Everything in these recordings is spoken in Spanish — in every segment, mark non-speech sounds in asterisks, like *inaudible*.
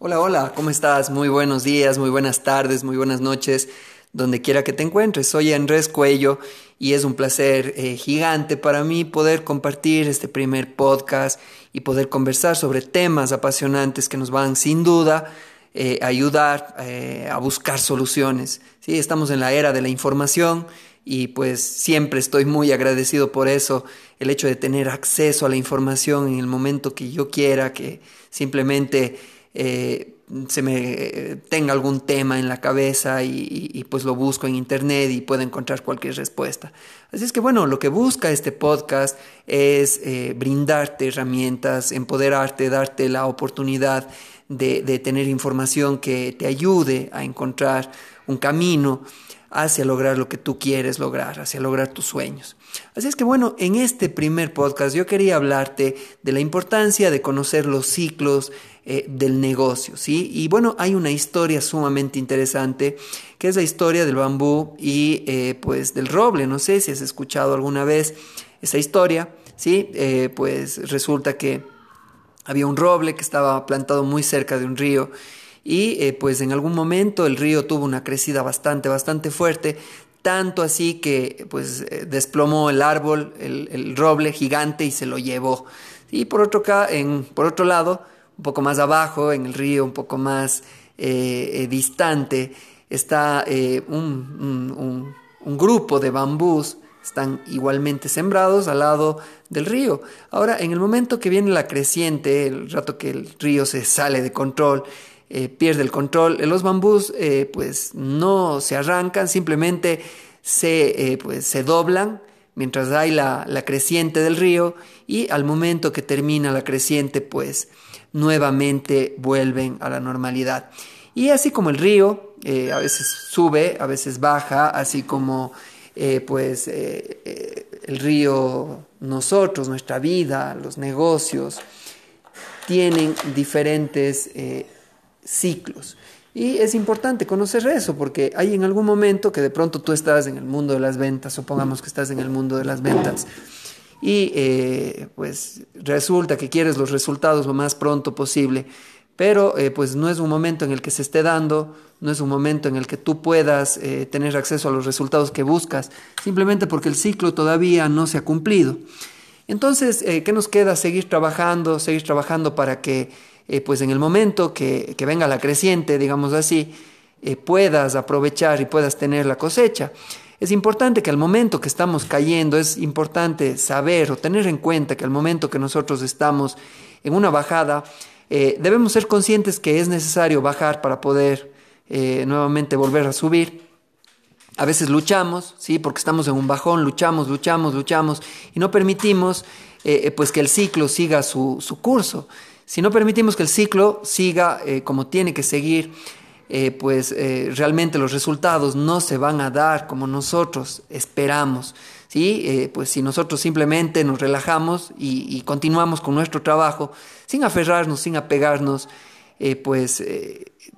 Hola, hola, ¿cómo estás? Muy buenos días, muy buenas tardes, muy buenas noches, donde quiera que te encuentres. Soy Andrés Cuello y es un placer eh, gigante para mí poder compartir este primer podcast y poder conversar sobre temas apasionantes que nos van sin duda eh, ayudar eh, a buscar soluciones. ¿sí? Estamos en la era de la información y pues siempre estoy muy agradecido por eso, el hecho de tener acceso a la información en el momento que yo quiera, que simplemente eh, se me tenga algún tema en la cabeza y, pues lo busco en internet y puedo encontrar cualquier respuesta. Así es que bueno, lo que busca este podcast es eh, brindarte herramientas, empoderarte, darte la oportunidad de tener información que te ayude a encontrar un camino hacia lograr lo que tú quieres lograr, hacia lograr tus sueños. Así es que bueno, en este primer podcast yo quería hablarte de la importancia de conocer los ciclos eh, del negocio, ¿sí? Y bueno, hay una historia sumamente interesante, que es la historia del bambú y eh, pues del roble. No sé si has escuchado alguna vez esa historia, ¿sí? Eh, pues resulta que había un roble que estaba plantado muy cerca de un río y pues en algún momento el río tuvo una crecida bastante, bastante fuerte, tanto así que pues desplomó el árbol, el, roble gigante y se lo llevó. Y por otro, por otro lado, un poco más abajo, en el río, un poco más eh, distante, está un, un grupo de bambús están igualmente sembrados al lado del río. Ahora, en el momento que viene la creciente, el rato que el río se sale de control, eh, pierde el control. Los bambús eh, pues no se arrancan, simplemente se, eh, pues, se doblan mientras hay la, la, creciente del río y al momento que termina la creciente pues nuevamente vuelven a la normalidad. Y así como el río a veces sube, a veces baja, así como pues el río, nosotros, nuestra vida, los negocios, tienen diferentes ciclos. Y es importante conocer eso porque hay en algún momento que de pronto tú estás en el mundo de las ventas, supongamos que estás en el mundo de las ventas, y eh, pues resulta que quieres los resultados lo más pronto posible, pero eh, pues no es un momento en el que se esté dando, no es un momento en el que tú puedas eh, tener acceso a los resultados que buscas, simplemente porque el ciclo todavía no se ha cumplido. Entonces, ¿qué nos queda? Seguir trabajando, seguir trabajando para que pues en el momento que, venga la creciente, digamos así, puedas aprovechar y puedas tener la cosecha. Es importante que al momento que estamos cayendo, es importante saber o tener en cuenta que al momento que nosotros estamos en una bajada, eh, debemos ser conscientes que es necesario bajar para poder nuevamente volver a subir. A veces luchamos, ¿sí? porque estamos en un bajón, luchamos, luchamos, luchamos y no permitimos pues que el ciclo siga su, curso. Si no permitimos que el ciclo siga eh, como tiene que seguir, eh, pues eh, realmente los resultados no se van a dar como nosotros esperamos. ¿sí? pues si nosotros simplemente nos relajamos y, continuamos con nuestro trabajo sin aferrarnos, sin apegarnos, pues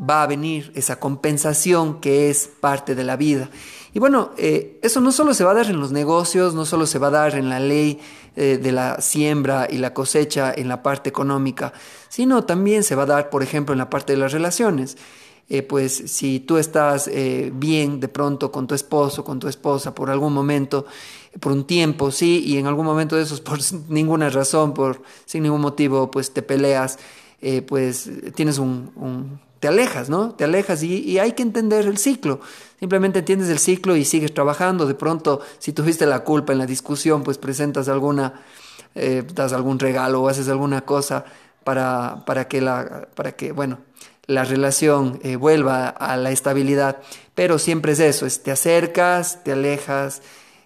va a venir esa compensación que es parte de la vida. Y bueno, eso no solo se va a dar en los negocios, no solo se va a dar en la ley eh, de la siembra y la cosecha en la parte económica, sino también se va a dar, por ejemplo, en la parte de las relaciones. Eh, pues si tú estás eh, bien de pronto con tu esposo, con tu esposa, por algún momento, por un tiempo, sí, y en algún momento de esos, *laughs* por ninguna razón, por sin ningún motivo, pues te peleas, pues tienes un, te alejas, ¿no? Te alejas y, hay que entender el ciclo. Simplemente entiendes el ciclo y sigues trabajando. De pronto, si tuviste la culpa en la discusión, pues presentas alguna, eh, das algún regalo o haces alguna cosa para, para, que, la, para que, bueno, la relación eh, vuelva a la estabilidad. Pero siempre es eso, es te acercas, te alejas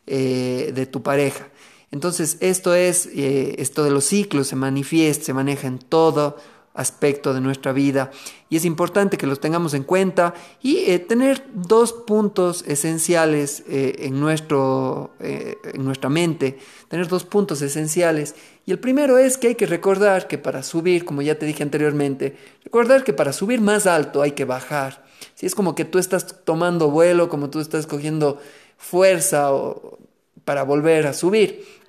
eh, de tu pareja. Entonces, esto es, esto de los ciclos se manifiesta, se maneja en todo aspecto de nuestra vida. Y es importante que los tengamos en cuenta y eh, tener dos puntos esenciales eh, en, nuestro, eh, en nuestra mente, tener dos puntos esenciales. Y el primero es que hay que recordar que para subir, como ya te dije anteriormente, recordar que para subir más alto hay que bajar. Si es como que tú estás tomando vuelo, como tú estás cogiendo fuerza para volver a subir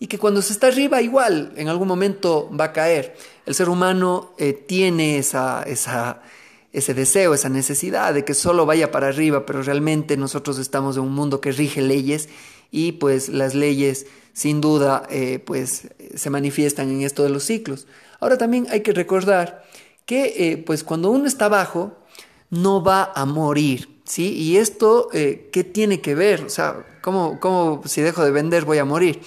y que cuando se está arriba igual en algún momento va a caer. El ser humano tiene esa, ese deseo, esa necesidad de que solo vaya para arriba, pero realmente nosotros estamos en un mundo que rige leyes y pues las leyes sin duda pues se manifiestan en esto de los ciclos. Ahora también hay que recordar que pues cuando uno está abajo no va a morir, ¿sí? Y esto, eh, ¿qué tiene que ver? O sea, ¿cómo, ¿cómo, si dejo de vender voy a morir?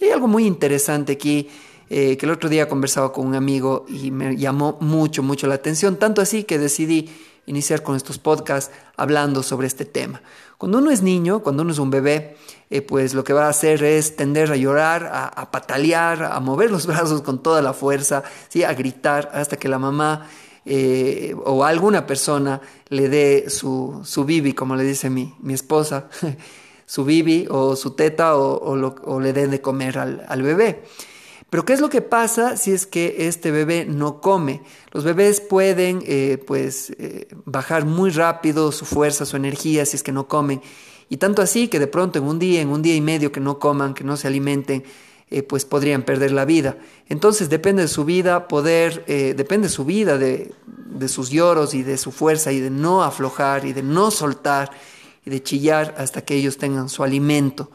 Y hay algo muy interesante aquí, eh, que el otro día conversaba con un amigo y me llamó mucho, mucho la atención, tanto así que decidí iniciar con estos podcasts hablando sobre este tema. Cuando uno es niño, cuando uno es un bebé, eh, pues lo que va a hacer es tender a llorar, a, patalear, a mover los *laughs* brazos con toda la fuerza, ¿sí? a gritar hasta que la mamá eh, o alguna persona le dé su, su bibi, como le dice mi, mi esposa, *laughs* su bibi o su teta o, le den de comer al, bebé. Pero ¿qué es lo que pasa si es que este bebé no come? Los bebés pueden eh, pues, eh, bajar muy rápido su fuerza, su energía si es que no comen. Y tanto así que de pronto en un día, en un día y medio que no coman, que no se alimenten, eh, pues podrían perder la vida. Entonces depende de su vida poder, depende de su vida, de, sus lloros y de su fuerza y de no aflojar y de no soltar de chillar hasta que ellos tengan su alimento.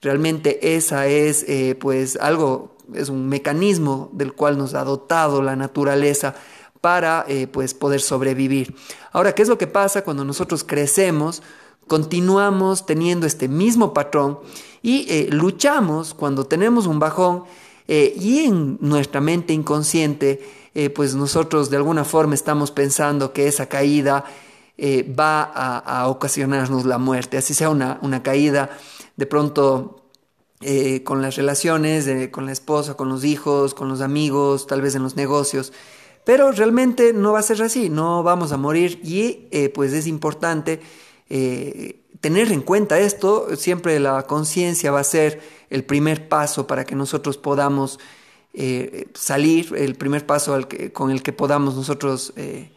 Realmente esa es eh, pues algo, es un mecanismo del cual nos ha dotado la naturaleza para pues poder sobrevivir. Ahora, ¿qué es lo que pasa cuando nosotros crecemos? Continuamos teniendo este mismo patrón y eh, luchamos cuando tenemos un bajón eh, y en nuestra mente inconsciente, eh, pues nosotros de alguna forma estamos pensando que esa caída va a, ocasionarnos la muerte, así sea una, una caída. De pronto con las relaciones, con la esposa, con los hijos, con los amigos, tal vez en los negocios. Pero realmente no va a ser así, no vamos a morir. Y pues es importante tener en cuenta esto, siempre la conciencia va a ser el primer paso para que nosotros podamos eh, salir, el primer paso con el que podamos nosotros eh,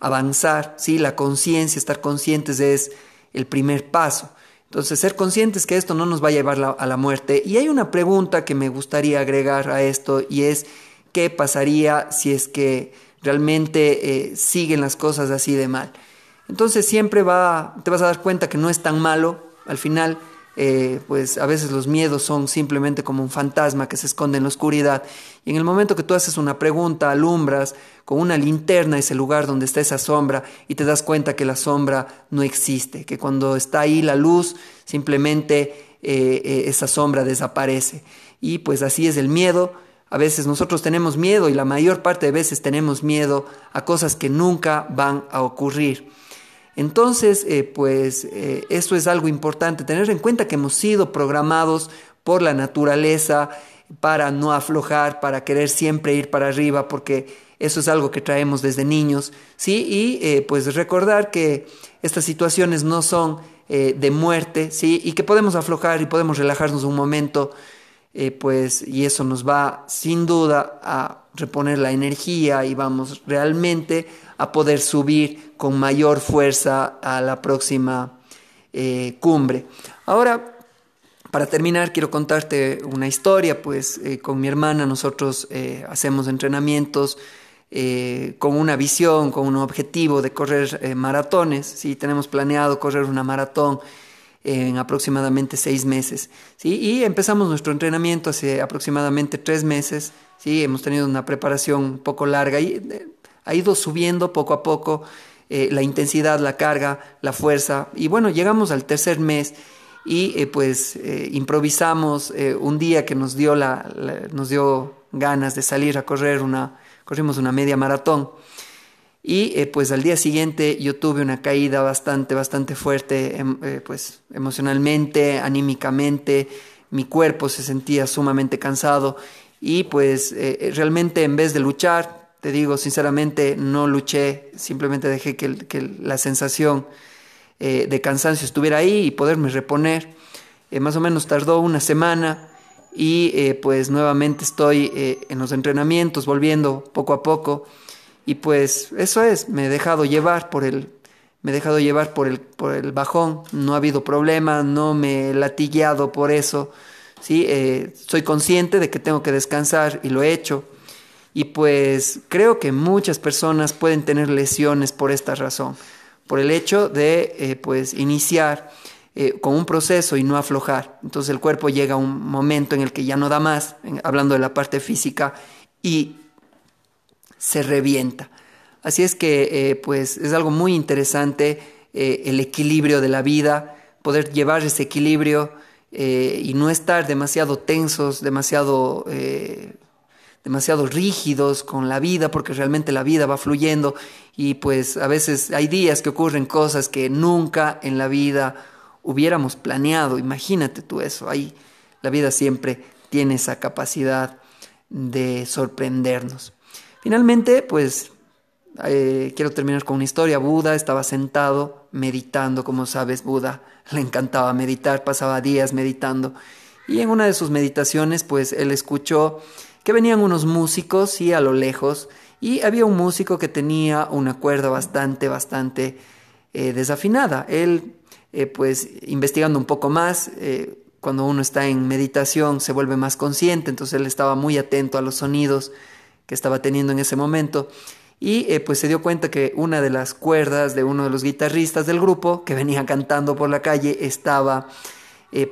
avanzar. ¿sí? La conciencia, estar conscientes es el primer paso. Entonces, ser conscientes que esto no nos va a llevar a la muerte. Y hay una pregunta que me gustaría agregar a esto y es, ¿qué pasaría si es que realmente eh, siguen las cosas así de mal? Entonces siempre va, te vas a dar cuenta que no es tan malo. Al final, eh, pues a veces los miedos son simplemente como un fantasma que se esconde en la oscuridad. Y en el momento que tú haces una pregunta, alumbras con una linterna ese lugar donde está esa sombra y te das cuenta que la sombra no existe, que cuando está ahí la luz, simplemente eh, eh, esa sombra desaparece. Y pues así es el miedo. A veces nosotros tenemos miedo y la mayor parte de veces tenemos miedo a cosas que nunca van a ocurrir. Entonces, eh, pues eh, esto es algo importante, tener en cuenta que hemos sido programados por la naturaleza para no aflojar, para querer siempre ir para arriba, porque eso es algo que traemos desde niños, ¿sí? Y eh, pues recordar que estas situaciones no son de muerte, ¿sí? Y que podemos aflojar y podemos relajarnos un momento, pues, y eso nos va sin duda a reponer la energía y vamos realmente a poder subir con mayor fuerza a la próxima eh, cumbre. Ahora, para terminar, quiero contarte una historia, pues eh, con mi hermana nosotros eh, hacemos entrenamientos con una visión, con un objetivo de correr maratones, ¿sí? tenemos planeado correr una maratón en aproximadamente seis meses. ¿sí? Y empezamos nuestro entrenamiento hace aproximadamente tres meses. ¿sí? Hemos tenido una preparación un poco larga y ha ido subiendo poco a poco eh, la intensidad, la carga, la fuerza. Y bueno, llegamos al tercer mes y eh, pues eh, improvisamos un día que nos dio, la, nos dio ganas de salir a correr una, corrimos una media maratón. Y pues al día siguiente yo tuve una caída bastante, bastante fuerte, em, pues emocionalmente, anímicamente, mi cuerpo se sentía sumamente cansado y pues realmente en vez de luchar, te digo, sinceramente, no luché, simplemente dejé que, la sensación eh, de cansancio estuviera ahí y poderme reponer. Eh, más o menos tardó una semana y eh, pues nuevamente estoy en los entrenamientos, volviendo poco a poco. Y pues eso es, me he dejado llevar por el, me he dejado llevar por el, por el bajón, no ha habido problema, no me he latigueado por eso. ¿sí? soy consciente de que tengo que descansar y lo he hecho Y pues creo que muchas personas pueden tener lesiones por esta razón, por el hecho de eh, pues iniciar eh, con un proceso y no aflojar. Entonces el cuerpo llega a un momento en el que ya no da más, hablando de la parte física, y se revienta. Así es que eh, pues es algo muy interesante el equilibrio de la vida, poder llevar ese equilibrio y no estar demasiado tensos, demasiado demasiado rígidos con la vida, porque realmente la vida va fluyendo y pues a veces hay días que ocurren cosas que nunca en la vida hubiéramos planeado. Imagínate tú eso, ahí la vida siempre tiene esa capacidad de sorprendernos. Finalmente, pues eh, quiero terminar con una historia. Buda estaba sentado meditando, como sabes, Buda *laughs* le encantaba meditar, pasaba días meditando. Y en una de sus meditaciones, pues él escuchó que venían unos músicos y a lo lejos y había un músico que tenía una cuerda bastante, bastante eh, desafinada. Él, eh, pues investigando un poco más, eh, cuando uno está en meditación se vuelve más consciente, entonces él estaba muy atento a los sonidos que estaba teniendo en ese momento. Y pues se dio cuenta que una de las cuerdas de uno de los guitarristas del grupo que venía cantando por la calle estaba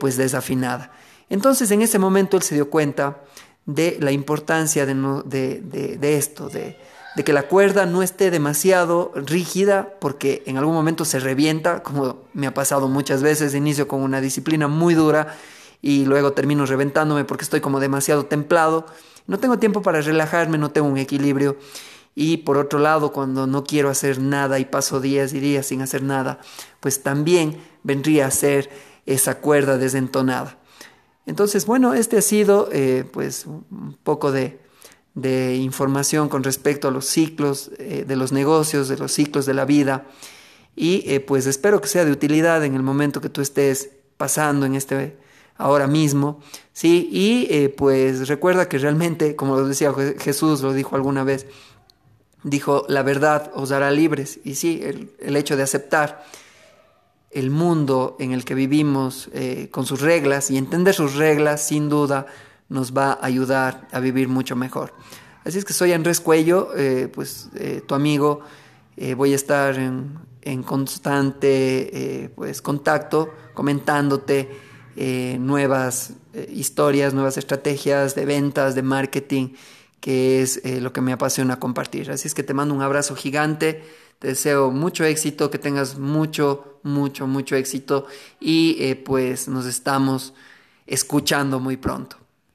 pues desafinada. Entonces en ese momento él se dio cuenta de la importancia de, esto, de, que la cuerda no esté demasiado rígida porque en algún momento se revienta, como me ha pasado muchas veces, inicio con una disciplina muy dura y luego termino reventándome porque estoy como demasiado templado, no tengo tiempo para relajarme, no tengo un equilibrio y por otro lado cuando no quiero hacer nada y paso días y días sin hacer nada, pues también vendría a ser esa cuerda desentonada. Entonces, bueno, este ha sido eh, pues un poco de, información con respecto a los ciclos eh, de los negocios, de los ciclos de la vida. Y eh, pues espero que sea de utilidad en el momento que tú estés pasando en este ahora mismo. Sí, y pues recuerda que realmente, como lo decía Jesús, lo dijo alguna vez, dijo, la verdad os hará libres. Y sí, el hecho de aceptar el mundo en el que vivimos eh, con sus reglas y entender sus reglas sin duda nos va a ayudar a vivir mucho mejor. Así es que soy Andrés Cuello, eh, pues eh, tu amigo, voy a estar en, en constante pues, contacto comentándote nuevas historias, nuevas estrategias de ventas, de marketing, que es lo que me apasiona compartir. Así es que te mando un abrazo gigante te deseo mucho éxito, que tengas mucho, mucho, mucho éxito y eh, pues nos estamos escuchando muy pronto.